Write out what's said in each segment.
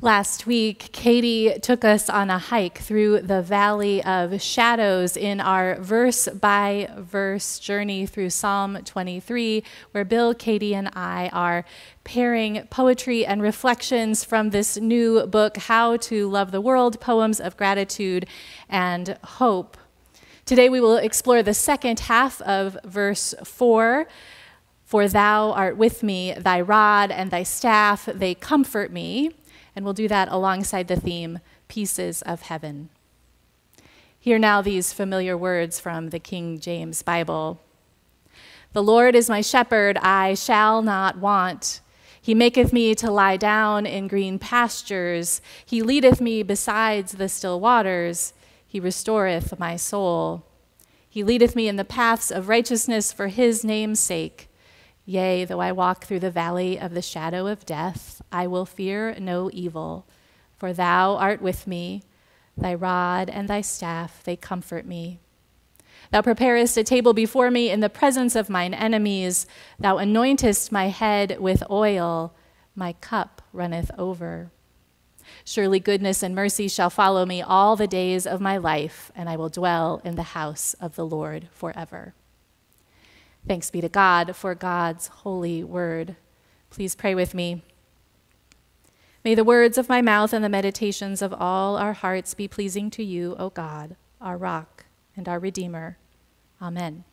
Last week, Katie took us on a hike through the Valley of Shadows in our verse by verse journey through Psalm 23, where Bill, Katie, and I are pairing poetry and reflections from this new book, How to Love the World Poems of Gratitude and Hope. Today, we will explore the second half of verse 4. For thou art with me, thy rod and thy staff, they comfort me. And we'll do that alongside the theme, Pieces of Heaven. Hear now these familiar words from the King James Bible The Lord is my shepherd, I shall not want. He maketh me to lie down in green pastures. He leadeth me besides the still waters. He restoreth my soul. He leadeth me in the paths of righteousness for his name's sake. Yea, though I walk through the valley of the shadow of death, I will fear no evil, for thou art with me. Thy rod and thy staff, they comfort me. Thou preparest a table before me in the presence of mine enemies. Thou anointest my head with oil. My cup runneth over. Surely goodness and mercy shall follow me all the days of my life, and I will dwell in the house of the Lord forever. Thanks be to God for God's holy word. Please pray with me. May the words of my mouth and the meditations of all our hearts be pleasing to you, O God, our rock and our Redeemer. Amen.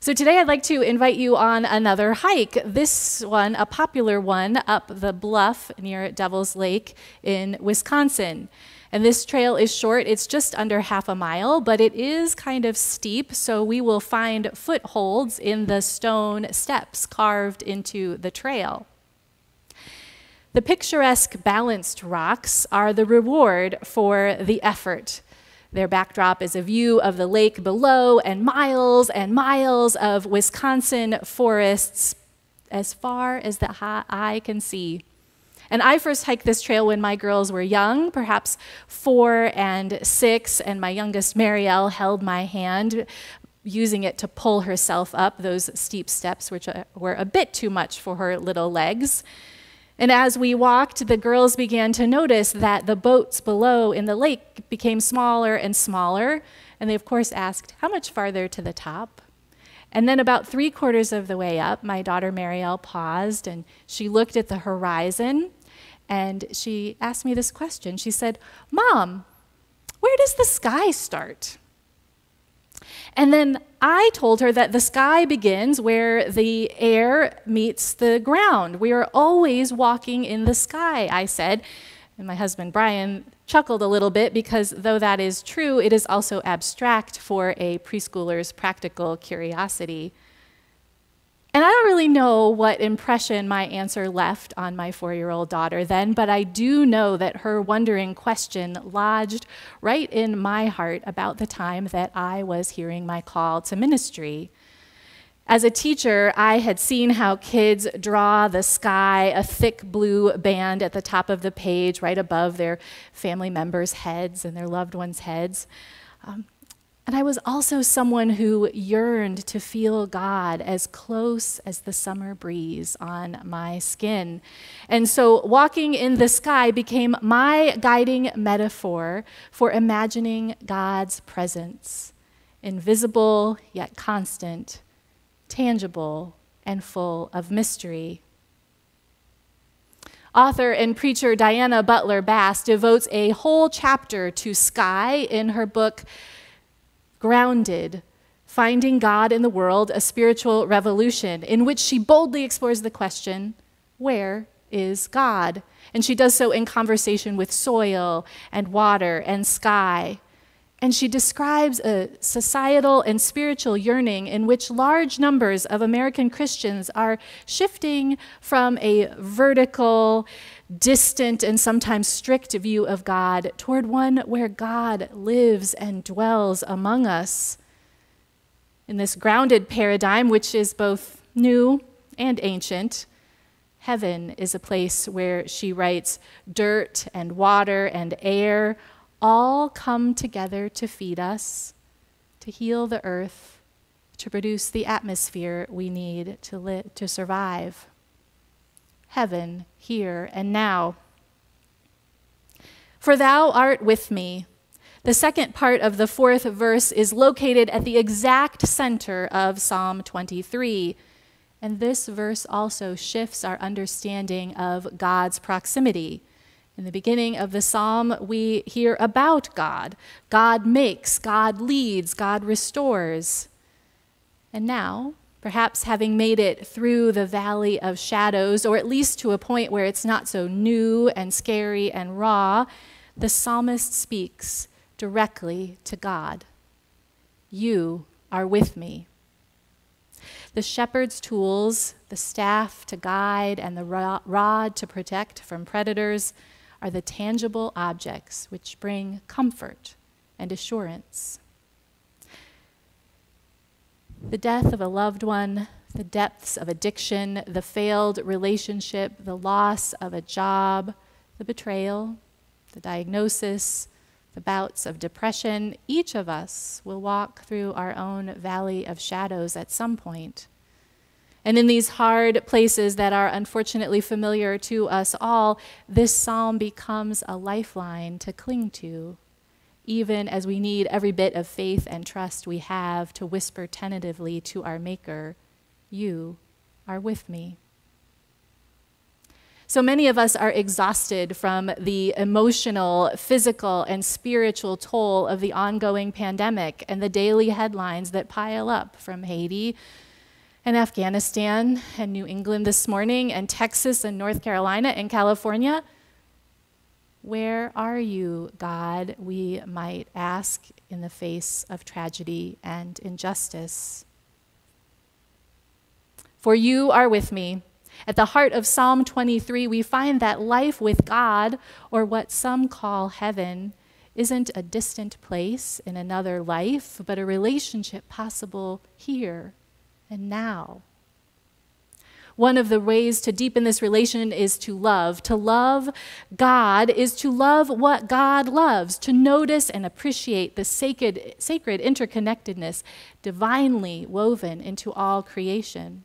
So, today I'd like to invite you on another hike. This one, a popular one, up the bluff near Devil's Lake in Wisconsin. And this trail is short, it's just under half a mile, but it is kind of steep, so we will find footholds in the stone steps carved into the trail. The picturesque balanced rocks are the reward for the effort. Their backdrop is a view of the lake below and miles and miles of Wisconsin forests as far as the eye can see. And I first hiked this trail when my girls were young, perhaps four and six, and my youngest, Marielle, held my hand, using it to pull herself up those steep steps, which uh, were a bit too much for her little legs. And as we walked, the girls began to notice that the boats below in the lake became smaller and smaller. And they, of course, asked, How much farther to the top? And then, about three quarters of the way up, my daughter Marielle paused and she looked at the horizon and she asked me this question. She said, Mom, where does the sky start? And then I told her that the sky begins where the air meets the ground. We are always walking in the sky, I said. And my husband Brian chuckled a little bit because, though that is true, it is also abstract for a preschooler's practical curiosity. And I don't really know what impression my answer left on my four year old daughter then, but I do know that her wondering question lodged right in my heart about the time that I was hearing my call to ministry. As a teacher, I had seen how kids draw the sky, a thick blue band at the top of the page, right above their family members' heads and their loved ones' heads. Um, and I was also someone who yearned to feel God as close as the summer breeze on my skin. And so walking in the sky became my guiding metaphor for imagining God's presence, invisible yet constant, tangible and full of mystery. Author and preacher Diana Butler Bass devotes a whole chapter to sky in her book grounded, Finding God in the World, a Spiritual Revolution, in which she boldly explores the question where is God? And she does so in conversation with soil and water and sky. And she describes a societal and spiritual yearning in which large numbers of American Christians are shifting from a vertical, distant, and sometimes strict view of God toward one where God lives and dwells among us. In this grounded paradigm, which is both new and ancient, heaven is a place where she writes dirt and water and air all come together to feed us, to heal the earth, to produce the atmosphere we need to, li- to survive. Heaven here and now. For thou art with me. The second part of the fourth verse is located at the exact center of Psalm 23. And this verse also shifts our understanding of God's proximity. In the beginning of the psalm, we hear about God. God makes, God leads, God restores. And now, perhaps having made it through the valley of shadows, or at least to a point where it's not so new and scary and raw, the psalmist speaks directly to God You are with me. The shepherd's tools, the staff to guide and the rod to protect from predators, are the tangible objects which bring comfort and assurance. The death of a loved one, the depths of addiction, the failed relationship, the loss of a job, the betrayal, the diagnosis, the bouts of depression, each of us will walk through our own valley of shadows at some point. And in these hard places that are unfortunately familiar to us all, this psalm becomes a lifeline to cling to, even as we need every bit of faith and trust we have to whisper tentatively to our Maker, You are with me. So many of us are exhausted from the emotional, physical, and spiritual toll of the ongoing pandemic and the daily headlines that pile up from Haiti and Afghanistan and New England this morning and Texas and North Carolina and California. Where are you, God? We might ask in the face of tragedy and injustice. For you are with me at the heart of Psalm 23, we find that life with God, or what some call heaven, isn't a distant place in another life, but a relationship possible here and now. One of the ways to deepen this relation is to love. To love God is to love what God loves, to notice and appreciate the sacred, sacred interconnectedness divinely woven into all creation.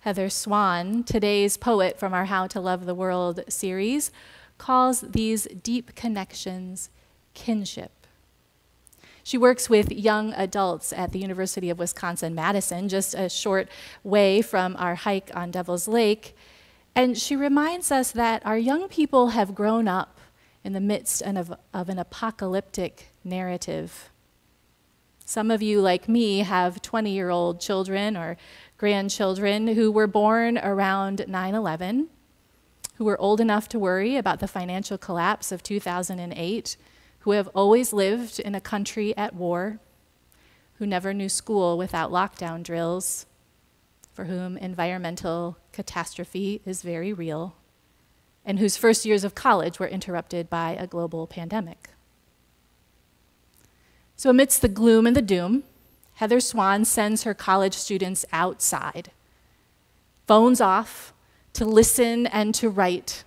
Heather Swan, today's poet from our How to Love the World series, calls these deep connections kinship. She works with young adults at the University of Wisconsin Madison, just a short way from our hike on Devil's Lake. And she reminds us that our young people have grown up in the midst of, of an apocalyptic narrative. Some of you, like me, have 20 year old children or grandchildren who were born around 9 11, who were old enough to worry about the financial collapse of 2008, who have always lived in a country at war, who never knew school without lockdown drills, for whom environmental catastrophe is very real, and whose first years of college were interrupted by a global pandemic. So, amidst the gloom and the doom, Heather Swan sends her college students outside, phones off, to listen and to write.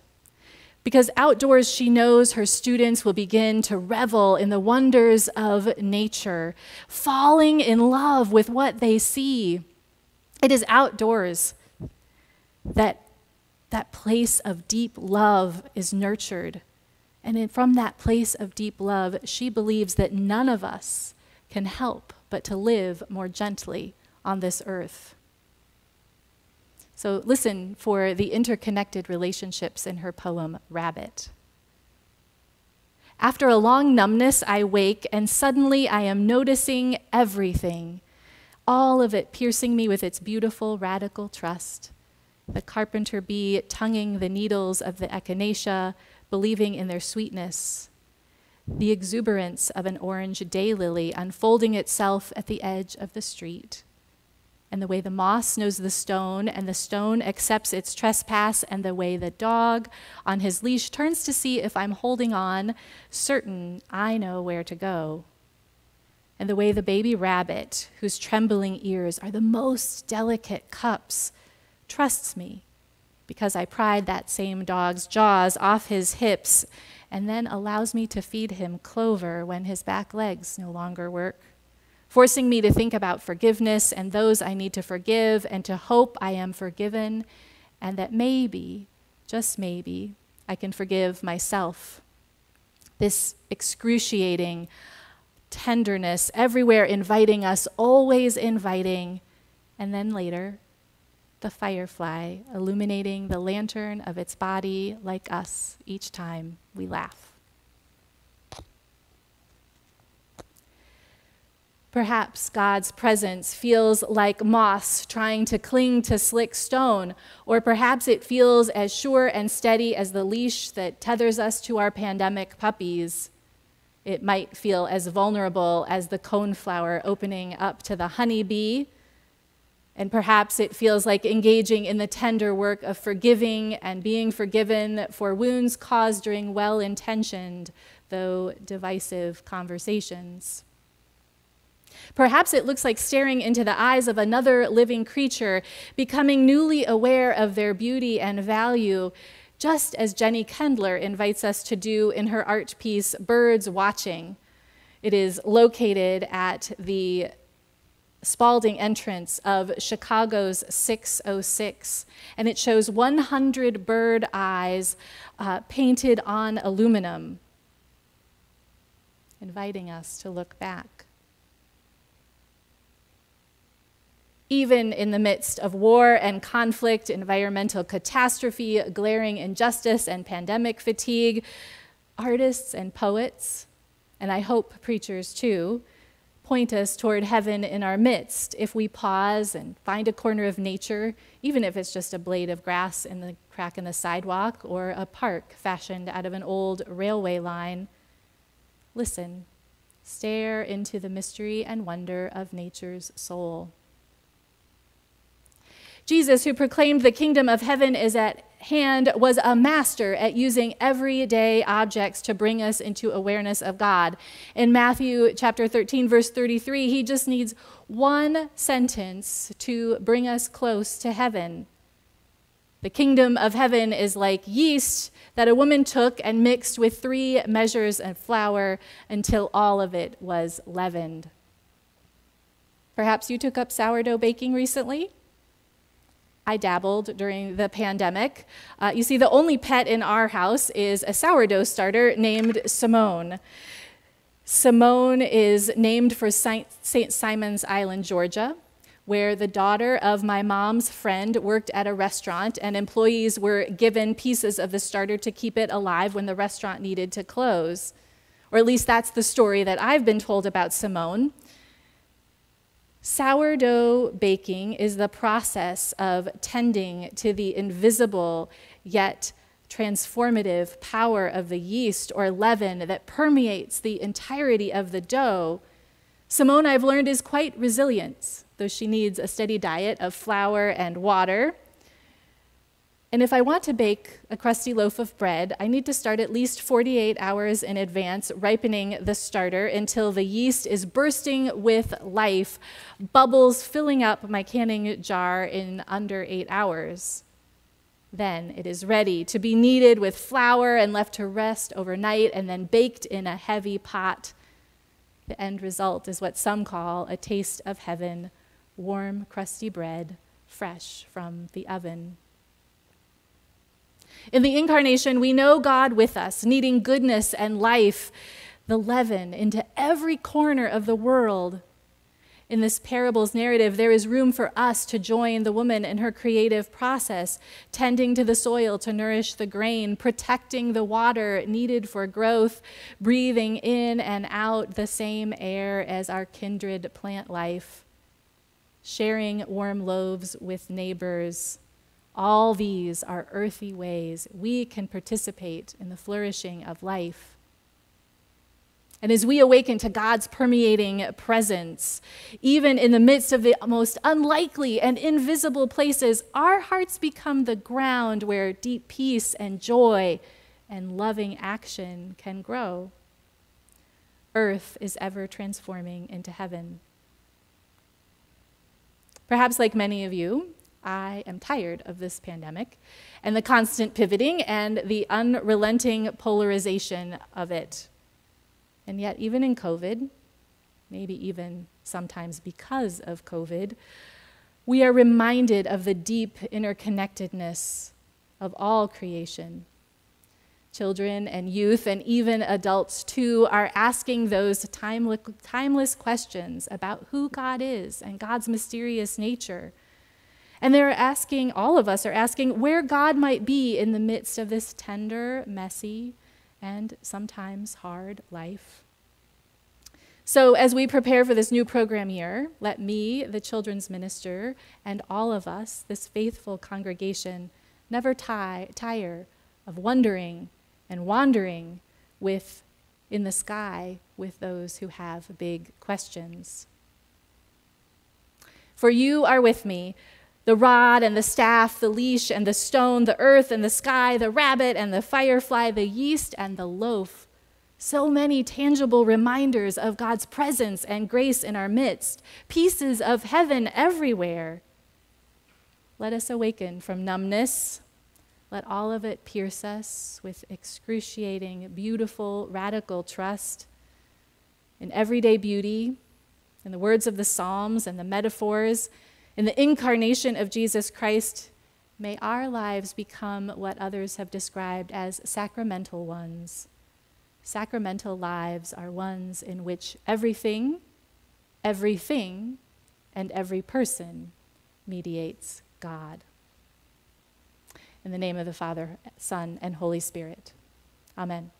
Because outdoors, she knows her students will begin to revel in the wonders of nature, falling in love with what they see. It is outdoors that that place of deep love is nurtured. And from that place of deep love, she believes that none of us can help but to live more gently on this earth. So listen for the interconnected relationships in her poem, Rabbit. After a long numbness, I wake, and suddenly I am noticing everything, all of it piercing me with its beautiful, radical trust. The carpenter bee tonguing the needles of the echinacea, believing in their sweetness the exuberance of an orange daylily unfolding itself at the edge of the street, and the way the moss knows the stone, and the stone accepts its trespass, and the way the dog on his leash turns to see if I'm holding on, certain I know where to go. And the way the baby rabbit, whose trembling ears are the most delicate cups, trusts me because I pried that same dog's jaws off his hips and then allows me to feed him clover when his back legs no longer work, forcing me to think about forgiveness and those I need to forgive and to hope I am forgiven and that maybe, just maybe, I can forgive myself. This excruciating tenderness, everywhere inviting us, always inviting, and then later, the firefly illuminating the lantern of its body like us each time we laugh. Perhaps God's presence feels like moss trying to cling to slick stone, or perhaps it feels as sure and steady as the leash that tethers us to our pandemic puppies. It might feel as vulnerable as the coneflower opening up to the honeybee. And perhaps it feels like engaging in the tender work of forgiving and being forgiven for wounds caused during well intentioned, though divisive conversations. Perhaps it looks like staring into the eyes of another living creature, becoming newly aware of their beauty and value, just as Jenny Kendler invites us to do in her art piece, Birds Watching. It is located at the Spaulding entrance of Chicago's 606, and it shows 100 bird eyes uh, painted on aluminum, inviting us to look back. Even in the midst of war and conflict, environmental catastrophe, glaring injustice, and pandemic fatigue, artists and poets, and I hope preachers too, point us toward heaven in our midst if we pause and find a corner of nature, even if it's just a blade of grass in the crack in the sidewalk or a park fashioned out of an old railway line. Listen, stare into the mystery and wonder of nature's soul. Jesus, who proclaimed the kingdom of heaven is at hand, was a master at using everyday objects to bring us into awareness of God. In Matthew chapter 13, verse 33, he just needs one sentence to bring us close to heaven. The kingdom of heaven is like yeast that a woman took and mixed with three measures of flour until all of it was leavened. Perhaps you took up sourdough baking recently? I dabbled during the pandemic. Uh, you see, the only pet in our house is a sourdough starter named Simone. Simone is named for St. Simon's Island, Georgia, where the daughter of my mom's friend worked at a restaurant, and employees were given pieces of the starter to keep it alive when the restaurant needed to close. Or at least that's the story that I've been told about Simone. Sourdough baking is the process of tending to the invisible yet transformative power of the yeast or leaven that permeates the entirety of the dough. Simone, I've learned, is quite resilient, though she needs a steady diet of flour and water. And if I want to bake a crusty loaf of bread, I need to start at least 48 hours in advance, ripening the starter until the yeast is bursting with life, bubbles filling up my canning jar in under eight hours. Then it is ready to be kneaded with flour and left to rest overnight and then baked in a heavy pot. The end result is what some call a taste of heaven warm, crusty bread, fresh from the oven. In the incarnation, we know God with us, kneading goodness and life, the leaven into every corner of the world. In this parable's narrative, there is room for us to join the woman in her creative process, tending to the soil to nourish the grain, protecting the water needed for growth, breathing in and out the same air as our kindred plant life, sharing warm loaves with neighbors all these are earthy ways we can participate in the flourishing of life. And as we awaken to God's permeating presence, even in the midst of the most unlikely and invisible places, our hearts become the ground where deep peace and joy and loving action can grow. Earth is ever transforming into heaven. Perhaps, like many of you, I am tired of this pandemic and the constant pivoting and the unrelenting polarization of it. And yet, even in COVID, maybe even sometimes because of COVID, we are reminded of the deep interconnectedness of all creation. Children and youth, and even adults too, are asking those timeless questions about who God is and God's mysterious nature. And they're asking, all of us are asking, where God might be in the midst of this tender, messy, and sometimes hard life. So, as we prepare for this new program year, let me, the children's minister, and all of us, this faithful congregation, never tie, tire of wondering and wandering with in the sky with those who have big questions. For you are with me, the rod and the staff, the leash and the stone, the earth and the sky, the rabbit and the firefly, the yeast and the loaf. So many tangible reminders of God's presence and grace in our midst, pieces of heaven everywhere. Let us awaken from numbness let all of it pierce us with excruciating, beautiful, radical trust in everyday beauty, in the words of the Psalms and the metaphors, in the incarnation of Jesus Christ. May our lives become what others have described as sacramental ones. Sacramental lives are ones in which everything, everything, and every person mediates God. In the name of the Father, Son, and Holy Spirit. Amen.